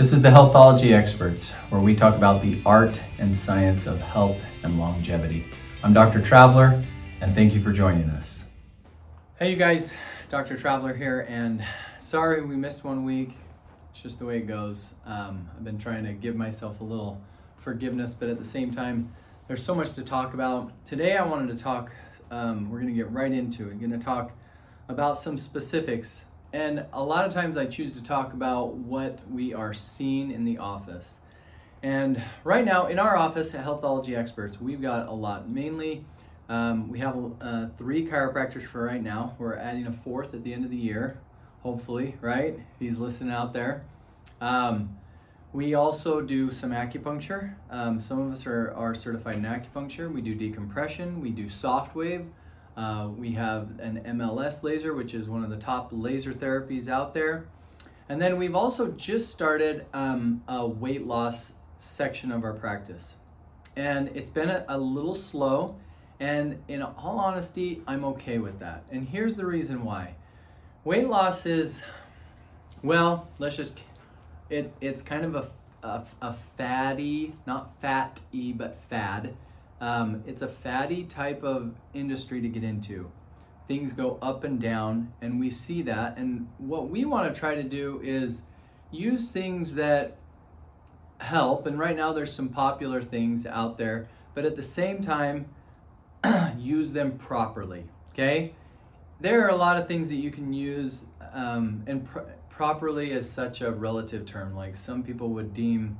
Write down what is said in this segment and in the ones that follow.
This is the Healthology Experts, where we talk about the art and science of health and longevity. I'm Dr. Traveller, and thank you for joining us. Hey, you guys, Dr. Traveller here, and sorry we missed one week. It's just the way it goes. Um, I've been trying to give myself a little forgiveness, but at the same time, there's so much to talk about. Today, I wanted to talk, um, we're going to get right into it. We're going to talk about some specifics and a lot of times I choose to talk about what we are seeing in the office. And right now in our office at Healthology Experts, we've got a lot. Mainly, um, we have uh, three chiropractors for right now. We're adding a fourth at the end of the year, hopefully, right? He's listening out there. Um, we also do some acupuncture. Um, some of us are, are certified in acupuncture. We do decompression, we do soft wave, uh, we have an MLS laser, which is one of the top laser therapies out there. And then we've also just started um, a weight loss section of our practice. And it's been a, a little slow, and in all honesty, I'm okay with that. And here's the reason why weight loss is, well, let's just, it, it's kind of a, a, a fatty, not fat y, but fad um, it's a fatty type of industry to get into. Things go up and down, and we see that. And what we want to try to do is use things that help. And right now, there's some popular things out there, but at the same time, use them properly. Okay? There are a lot of things that you can use, um, and pr- properly is such a relative term. Like some people would deem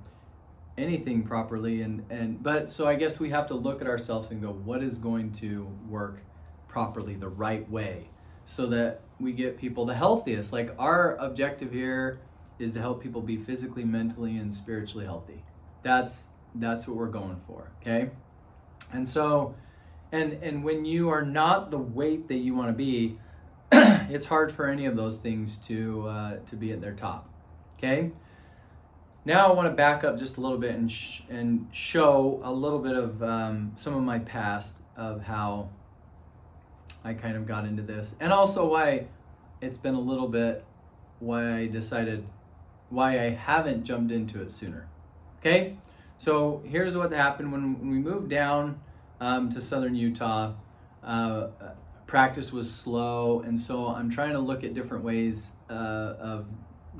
anything properly and and but so i guess we have to look at ourselves and go what is going to work properly the right way? So that we get people the healthiest. Like our objective here is to help people be physically mentally and spiritually healthy. That's that's what we're going for okay? And so and and when you are not the weight that you want to be it's hard for any of those things to uh, to be at their top okay now I want to back up just a little bit and, sh- and show a little bit of um, some of my past of how I kind of got into this, and also why it's been a little bit why I decided why I haven't jumped into it sooner. Okay, so here's what happened when, when we moved down um, to southern Utah. Uh, practice was slow, and so I'm trying to look at different ways uh, of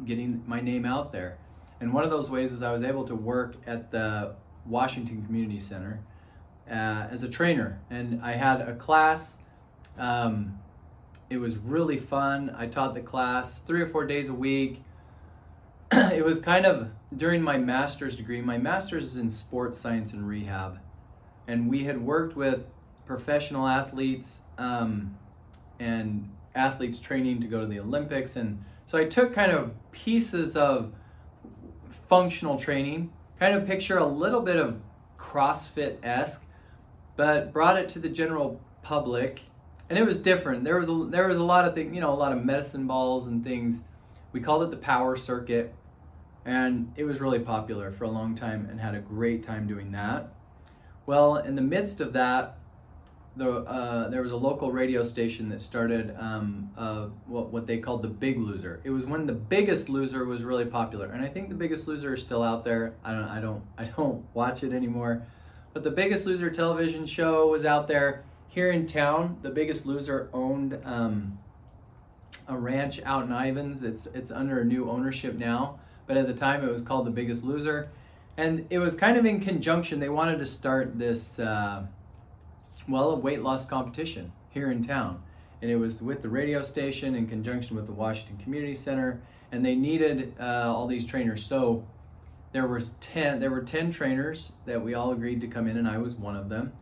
getting my name out there. And one of those ways was I was able to work at the Washington Community Center uh, as a trainer. And I had a class. Um, it was really fun. I taught the class three or four days a week. it was kind of during my master's degree. My master's is in sports science and rehab. And we had worked with professional athletes um, and athletes training to go to the Olympics. And so I took kind of pieces of functional training, kind of picture a little bit of CrossFit esque, but brought it to the general public. And it was different. There was a, there was a lot of things, you know, a lot of medicine balls and things. We called it the power circuit, and it was really popular for a long time and had a great time doing that. Well, in the midst of that, the, uh, there was a local radio station that started um, uh, what, what they called the Big Loser. It was when the Biggest Loser was really popular, and I think the Biggest Loser is still out there. I don't, I don't, I don't watch it anymore, but the Biggest Loser television show was out there here in town. The Biggest Loser owned um, a ranch out in Ivins. It's it's under a new ownership now, but at the time it was called the Biggest Loser, and it was kind of in conjunction. They wanted to start this. Uh, well, a weight loss competition here in town. And it was with the radio station in conjunction with the Washington Community Center, and they needed uh, all these trainers. So there was 10 there were 10 trainers that we all agreed to come in and I was one of them.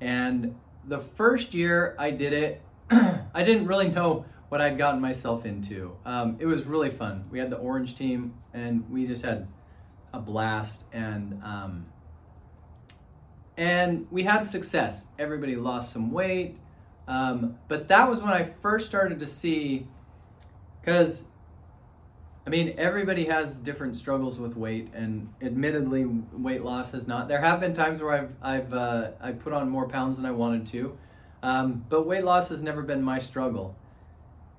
And the first year I did it, I didn't really know what I'd gotten myself into. Um, it was really fun. We had the orange team and we just had a blast and um, and we had success. Everybody lost some weight. Um, but that was when I first started to see, because I mean, everybody has different struggles with weight, and admittedly, weight loss has not. There have been times where I've I've uh, I put on more pounds than I wanted to, um, but weight loss has never been my struggle.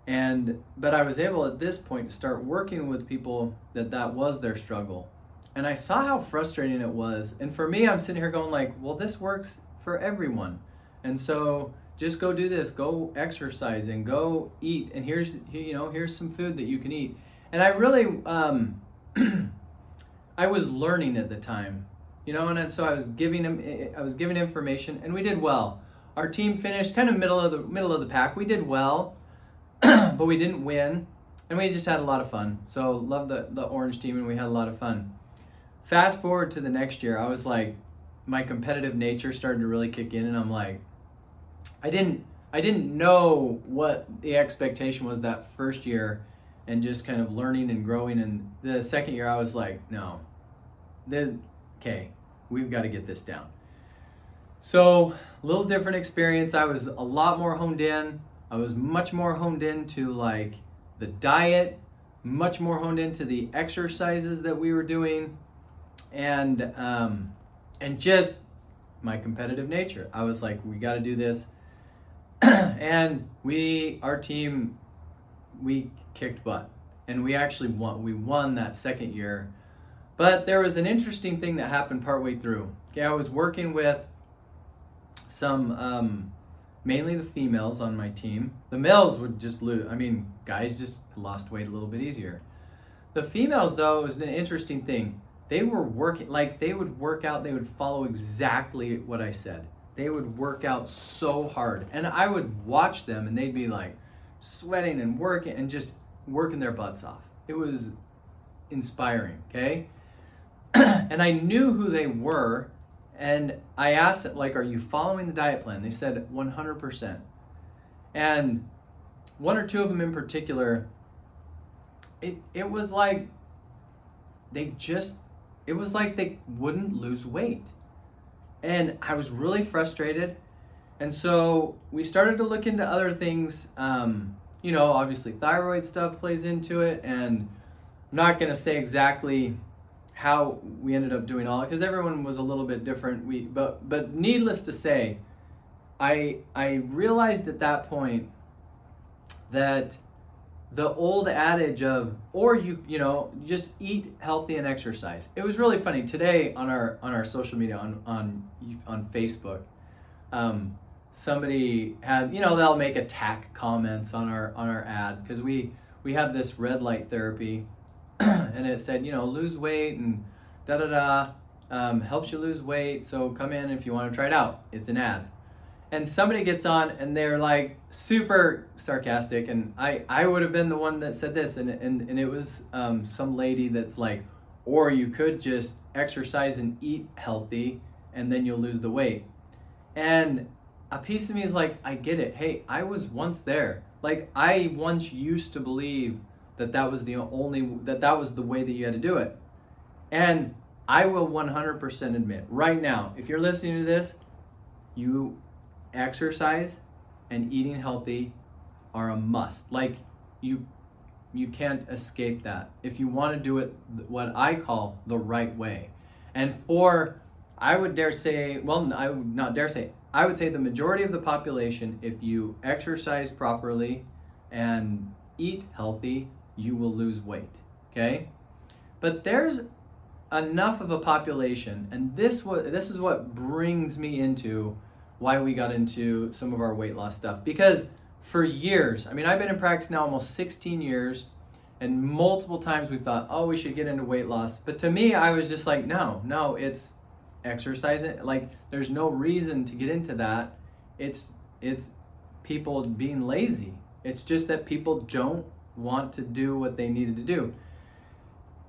And but I was able at this point to start working with people that that was their struggle. And I saw how frustrating it was. And for me, I'm sitting here going like, well, this works for everyone. And so just go do this, go exercise and go eat. And here's you know, here's some food that you can eat. And I really um I was learning at the time. You know, and so I was giving him I was giving information and we did well. Our team finished kind of middle of the middle of the pack. We did well, but we didn't win, and we just had a lot of fun. So love the the orange team, and we had a lot of fun. Fast forward to the next year, I was like, my competitive nature started to really kick in, and I'm like, I didn't I didn't know what the expectation was that first year, and just kind of learning and growing. And the second year, I was like, no, the okay, we've got to get this down. So, a little different experience. I was a lot more honed in. I was much more honed into like the diet, much more honed into the exercises that we were doing, and um, and just my competitive nature. I was like, we got to do this, and we, our team, we kicked butt, and we actually won. We won that second year, but there was an interesting thing that happened partway through. Okay, I was working with some um, mainly the females on my team. The males would just lose. I mean, guys just lost weight a little bit easier. The females, though, was an interesting thing. They were working like they would work out. They would follow exactly what I said. They would work out so hard, and I would watch them, and they'd be like sweating and working and just working their butts off. It was inspiring. Okay, and I knew who they were and I asked it, like, are you following the diet plan? They said 100%. And one or two of them in particular, it, it was like they just, it was like they wouldn't lose weight. And I was really frustrated. And so we started to look into other things. Um, you know, obviously thyroid stuff plays into it. And I'm not going to say exactly how we ended up doing all it, because everyone was a little bit different. We but but needless to say, I I realized at that point that the old adage of or you you know just eat healthy and exercise. It was really funny today on our on our social media on on on Facebook. Um, somebody had you know they'll make attack comments on our on our ad because we we have this red light therapy and it said, you know, lose weight and da da da, um, helps you lose weight. So come in if you want to try it out. It's an ad. And somebody gets on and they're like super sarcastic. And I, I would have been the one that said this. And, and, and it was um, some lady that's like, or you could just exercise and eat healthy and then you'll lose the weight. And a piece of me is like, I get it. Hey, I was once there. Like, I once used to believe that that was the only that that was the way that you had to do it. And I will 100% admit right now, if you're listening to this, you exercise and eating healthy are a must. Like you you can't escape that. If you want to do it what I call the right way. And for I would dare say, well, I would not dare say, I would say the majority of the population, if you exercise properly and eat healthy, you will lose weight. Okay? But there's enough of a population, and this what this is what brings me into why we got into some of our weight loss stuff. Because for years, I mean, I've been in practice now almost 16 years, and multiple times we've thought, oh, we should get into weight loss. But to me, I was just like, no, no, it's exercising. Like, there's no reason to get into that. It's it's people being lazy. It's just that people don't want to do what they needed to do.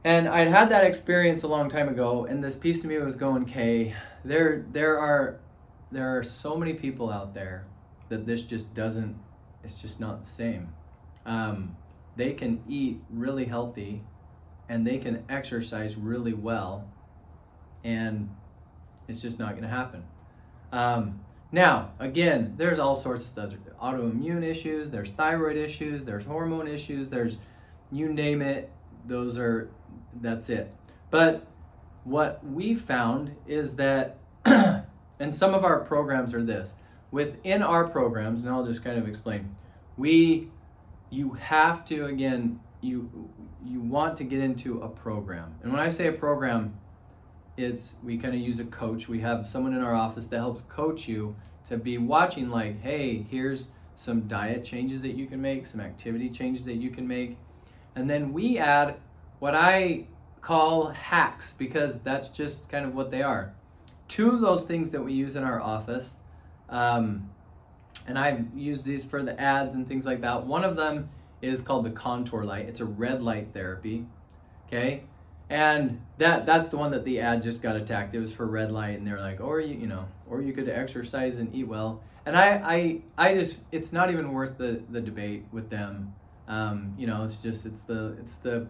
And I'd had that experience a long time ago, and this piece of me was going, "Okay, there, there are, there are so many people out there that this just doesn't, it's just not the same. Um, they can eat really healthy, and they can exercise really well, and it's just not going to happen. Um, now, again, there's all sorts of stuff. There's autoimmune issues, there's thyroid issues, there's hormone issues, there's you name it, those are that's it. But what we found is that and some of our programs are this. Within our programs, and I'll just kind of explain, we you have to again you you want to get into a program. And when I say a program, it's we kind of use a coach. We have someone in our office that helps coach you to be watching like, hey, here's some diet changes that you can make, some activity changes that you can make. And then we add what I call hacks because that's just kind of what they are. Two of those things that we use in our office, um, and I've used these for the ads and things like that. One of them is called the contour light. It's a red light therapy. Okay. And that that's the one that the ad just got attacked. It was for red light, and they're like, or you you know, or you could exercise and eat well. And I I I just it's not even worth the the debate with them. Um, you know, it's just it's the it's the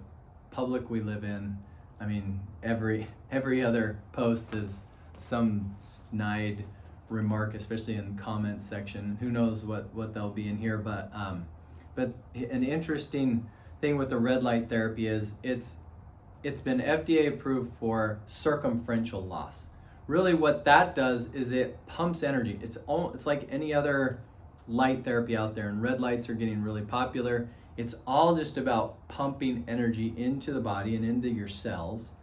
public we live in. I mean, every every other post is some snide remark, especially in the comments section. Who knows what what they'll be in here, but um, but an interesting thing with the red light therapy is it's it's been FDA approved for circumferential loss. Really, what that does is it pumps energy. It's all it's like any other light therapy out there, and red lights are getting really popular. It's all just about pumping energy into the body and into your cells,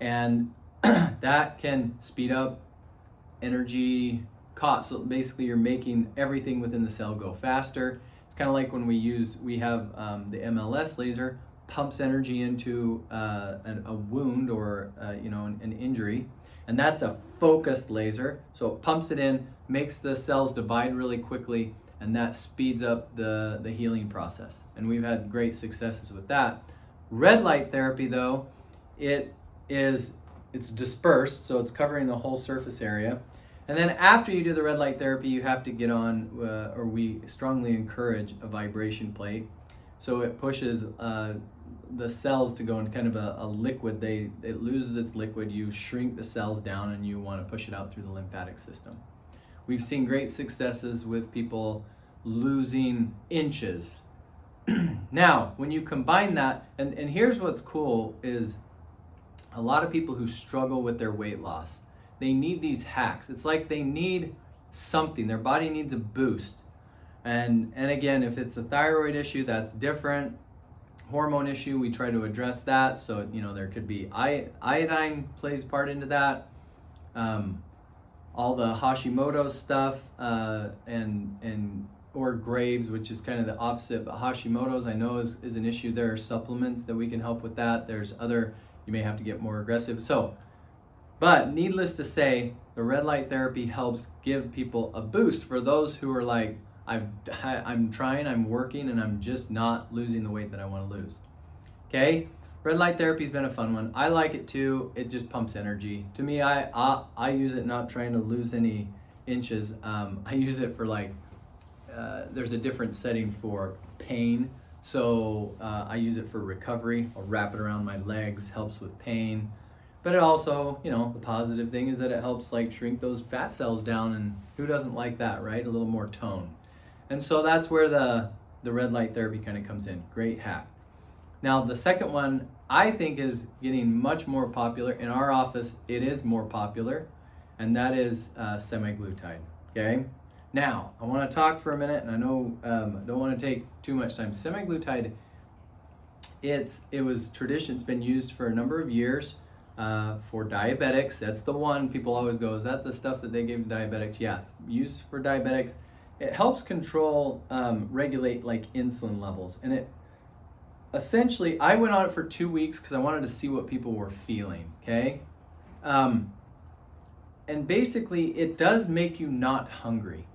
and that can speed up energy cost. So basically, you're making everything within the cell go faster It's kind of like when we use, we have um, the MLS laser pumps energy into uh, an, a wound or uh, you know an, an, injury, and that's a focused laser. So it pumps it in, makes the cells divide really quickly, and that speeds up the the healing process. And we've had great successes with that. Red light therapy, though, it is it's dispersed, so it's covering the whole surface area. And then after you do the red light therapy, you have to get on, uh, or we strongly encourage a vibration plate. So it pushes uh, the cells to go in kind of a, a, liquid. They it loses its liquid. You shrink the cells down, and you want to push it out through the lymphatic system. We've seen great successes with people losing inches. now, when you combine that, and, and here's what's cool is a lot of people who struggle with their weight loss they need these hacks. It's like they need something. Their body needs a boost. And and again, if it's a thyroid issue, that's different. Hormone issue, we try to address that. So you know there could be iodine plays part into that. Um, all the Hashimoto stuff uh, and and or Graves, which is kind of the opposite. But Hashimoto's, I know, is, is an issue. There are supplements that we can help with that. There's other, you may have to get more aggressive. So but needless to say, the red light therapy helps give people a boost for those who are like, I've, I'm trying, I'm working, and I'm just not losing the weight that I want to lose. Okay? Red light therapy's been a fun one. I like it too. It just pumps energy. To me, I I, I use it not trying to lose any inches. Um, I use it for like, uh, there's a different setting for pain. So uh, I use it for recovery. I'll wrap it around my legs, helps with pain. But it also, you know, the positive thing is that it helps like shrink those fat cells down, and who doesn't like that, right? A little more tone. And so that's where the the red light therapy kind of comes in. Great hack. Now the second one I think is getting much more popular in our office. It is more popular, and that is uh, semaglutide. Okay. Now I want to talk for a minute, and I know um, I don't want to take too much time. Semaglutide. It's it was tradition. It's been used for a number of years uh, for diabetics. That's the one people always go, is that the stuff that they give to diabetics? Yeah, it's used for diabetics. It helps control, um, regulate like insulin levels. And it essentially, I went on it for two weeks because I wanted to see what people were feeling, okay? Um, and basically, it does make you not hungry.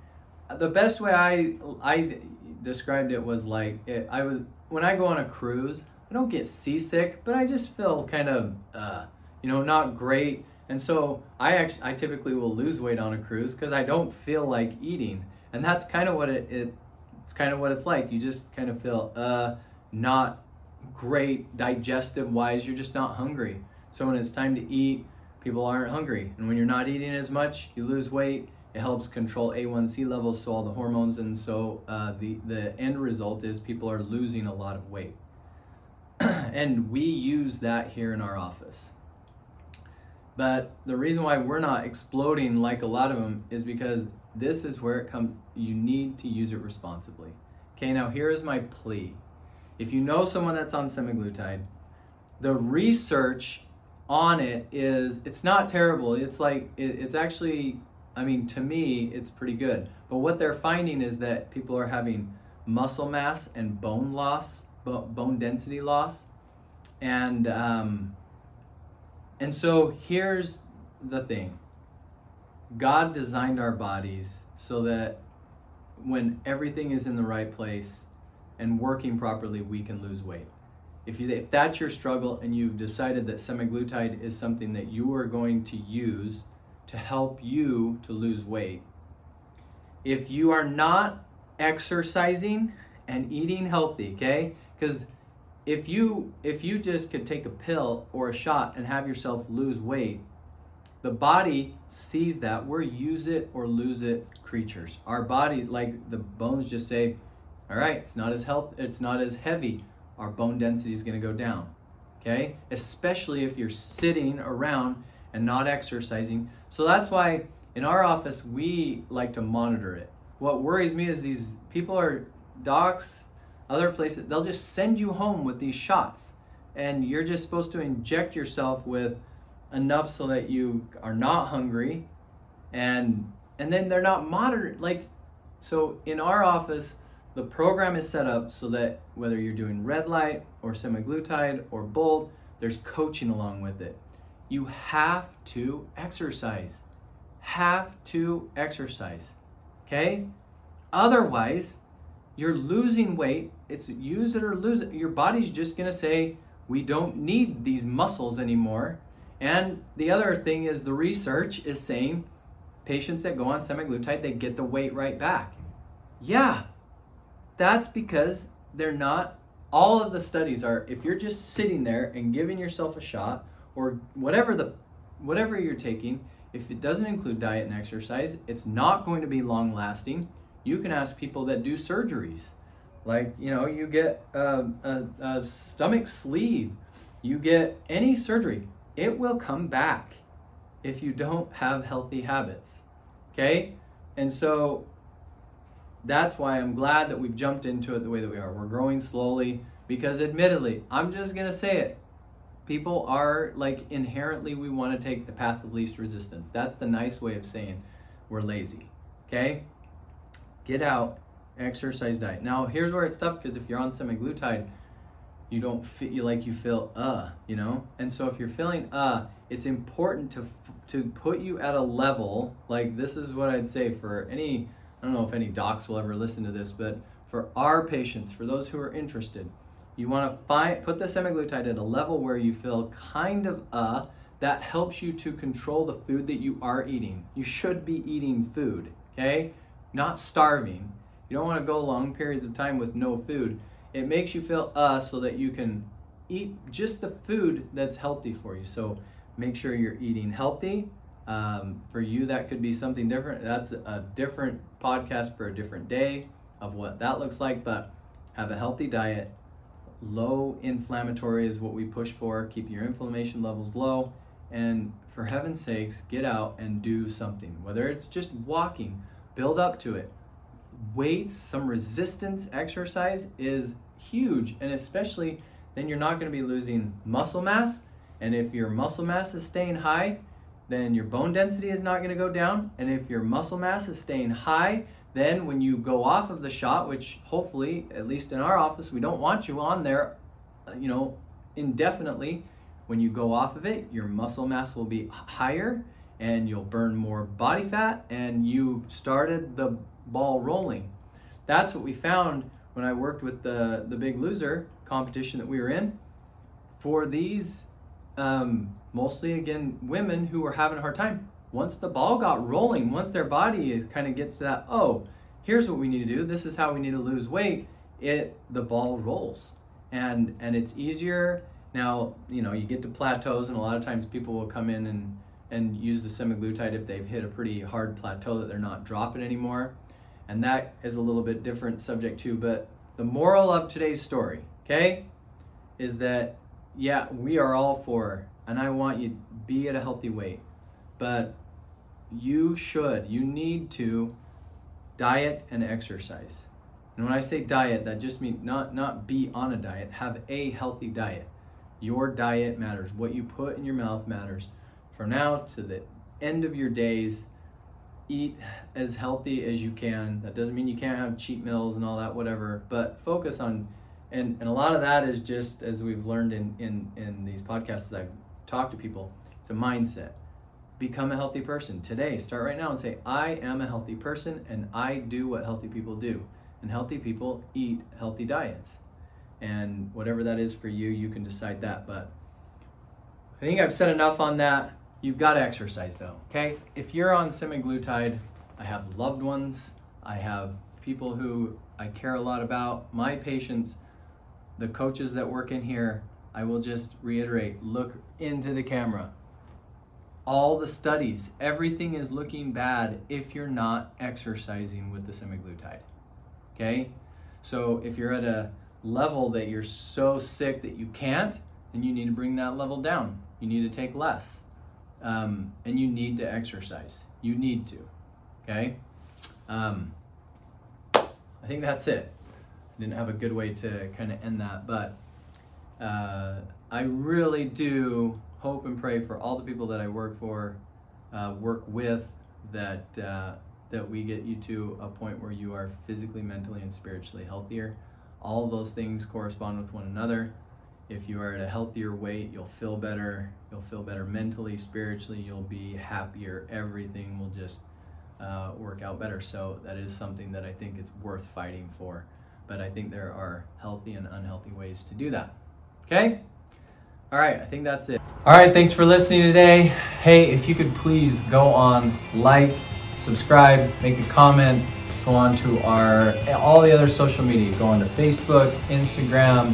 The best way I, I described it was like, it, I was, when I go on a cruise, I don't get seasick, but I just feel kind of, uh, you know, not great. And so I actually I typically will lose weight on a cruise because I don't feel like eating. And that's kind of what it, it it's kind of what it's like. You just kind of feel uh not great digestive wise, you're just not hungry. So when it's time to eat, people aren't hungry. And when you're not eating as much, you lose weight. It helps control A1C levels, so all the hormones, and so uh, the the end result is people are losing a lot of weight. and we use that here in our office. But the reason why we're not exploding like a lot of them is because this is where it comes you need to use it responsibly. Okay, now here is my plea. If you know someone that's on semaglutide, the research on it is it's not terrible. It's like it, it's actually I mean to me it's pretty good. But what they're finding is that people are having muscle mass and bone loss, bone density loss, and um, and so here's the thing. God designed our bodies so that when everything is in the right place and working properly, we can lose weight. If, you, if that's your struggle and you've decided that semaglutide is something that you are going to use to help you to lose weight, if you are not exercising and eating healthy, okay? Because if you if you just could take a pill or a shot and have yourself lose weight, the body sees that we're use it or lose it creatures. Our body, like the bones, just say, "All right, it's not as health, it's not as heavy. Our bone density is going to go down." Okay, especially if you're sitting around and not exercising. So that's why in our office we like to monitor it. What worries me is these people are docs, other places. They'll just send you home with these shots, and you're just supposed to inject yourself with enough so that you are not hungry and and then they're not monitored like so in our office the program is set up so that whether you're doing red light or semaglutide or bold there's coaching along with it you have to exercise. Have to exercise. Okay? Otherwise you're losing weight. It's use it or lose it. Your body's just going to say we don't need these muscles anymore. And the other thing is the research is saying patients that go on semaglutide, they get the weight right back. Yeah, that's because they're not, all of the studies are, if you're just sitting there and giving yourself a shot or whatever the, whatever you're taking, if it doesn't include diet and exercise, it's not going to be long lasting. You can ask people that do surgeries. Like, you know, you get a, a, a stomach sleeve, you get any surgery it will come back if you don't have healthy habits. Okay? And so that's why I'm glad that we've jumped into it the way that we are. We're growing slowly because, admittedly, I'm just going to say it. People are like inherently, we want to take the path of least resistance. That's the nice way of saying we're lazy. Okay? Get out, exercise, diet. Now, here's where it's tough because if you're on semaglutide, you don't feel you like you feel uh you know and so if you're feeling uh it's important to to put you at a level like this is what i'd say for any i don't know if any docs will ever listen to this but for our patients for those who are interested you want to find put the semaglutide at a level where you feel kind of uh that helps you to control the food that you are eating you should be eating food okay not starving you don't want to go long periods of time with no food it makes you feel uh so that you can eat just the food that's healthy for you. So make sure you're eating healthy. Um, for you, that could be something different. That's a different podcast for a different day of what that looks like. But have a healthy diet. Low inflammatory is what we push for. Keep your inflammation levels low. And for heaven's sakes, get out and do something. Whether it's just walking, build up to it. Weights, some resistance exercise is huge. And especially then you're not going to be losing muscle mass. And if your muscle mass is staying high, then your bone density is not going to go down. And if your muscle mass is staying high, then when you go off of the shot, which hopefully, at least in our office, we don't want you on there, uh, you know, indefinitely. When you go off of it, your muscle mass will be higher and you'll burn more body fat and you started the ball rolling. That's what we found when I worked with the the Big Loser competition that we were in. For these, um, mostly again women who were having a hard time. Once the ball got rolling, once their body kind of gets to that, oh, here's what we need to do. This is how we need to lose weight. It the ball rolls, and and it's easier now. You know, you get to plateaus, and a lot of times people will come in and and use the semaglutide if they've hit a pretty hard plateau that they're not dropping anymore and that is a little bit different subject too. But the moral of today's story, okay, is that yeah, we are all for, and I want you to be at a healthy weight, but you should, you need to diet and exercise. And when I say diet, that just means not not be on a diet, have a healthy diet. Your diet matters. What you put in your mouth matters. From now to the end of your days, eat as healthy as you can. That doesn't mean you can't have cheat meals and all that, whatever, but focus on and, and a lot of that is just as we've learned in, in, in these podcasts as I've talked to people, it's a mindset. Become a healthy person. Today, start right now and say, I am a healthy person and I do what healthy people do. And healthy people eat healthy diets. And whatever that is for you, you can decide that. But I think I've said enough on that. You've got to exercise though, okay? If you're on semaglutide, I have loved ones, I have people who I care a lot about, my patients, the coaches that work in here, I will just reiterate look into the camera. All the studies, everything is looking bad if you're not exercising with the semaglutide. Okay? So if you're at a level that you're so sick that you can't, then you need to bring that level down. You need to take less um, and you need to exercise. You need to. Okay? Um, I think that's it. I didn't have a good way to kind of end that, but uh, I really do hope and pray for all the people that I work for, uh, work with, that uh, that we get you to a point where you are physically, mentally, and spiritually healthier. All those things correspond with one another. If you are at a healthier weight, you'll feel better. You'll feel better mentally, spiritually. You'll be happier. Everything will just uh, work out better. So that is something that I think it's worth fighting for. But I think there are healthy and unhealthy ways to do that. Okay? All right, I think that's it. All right, thanks for listening today. Hey, if you could please go on, like, subscribe, make a comment, go on to our all the other social media. Go on to Facebook, Instagram,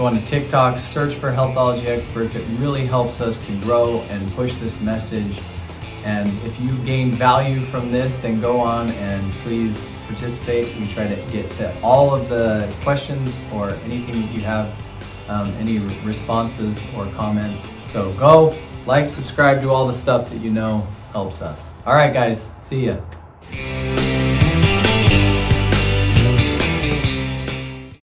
Go on to TikTok, search for Healthology Experts. It really helps us to grow and push this message. And if you gain value from this, then go on and please participate. We try to get to all of the questions or anything that you have, um, any responses or comments. So go, like, subscribe, do all the stuff that you know helps us. All right, guys, see ya.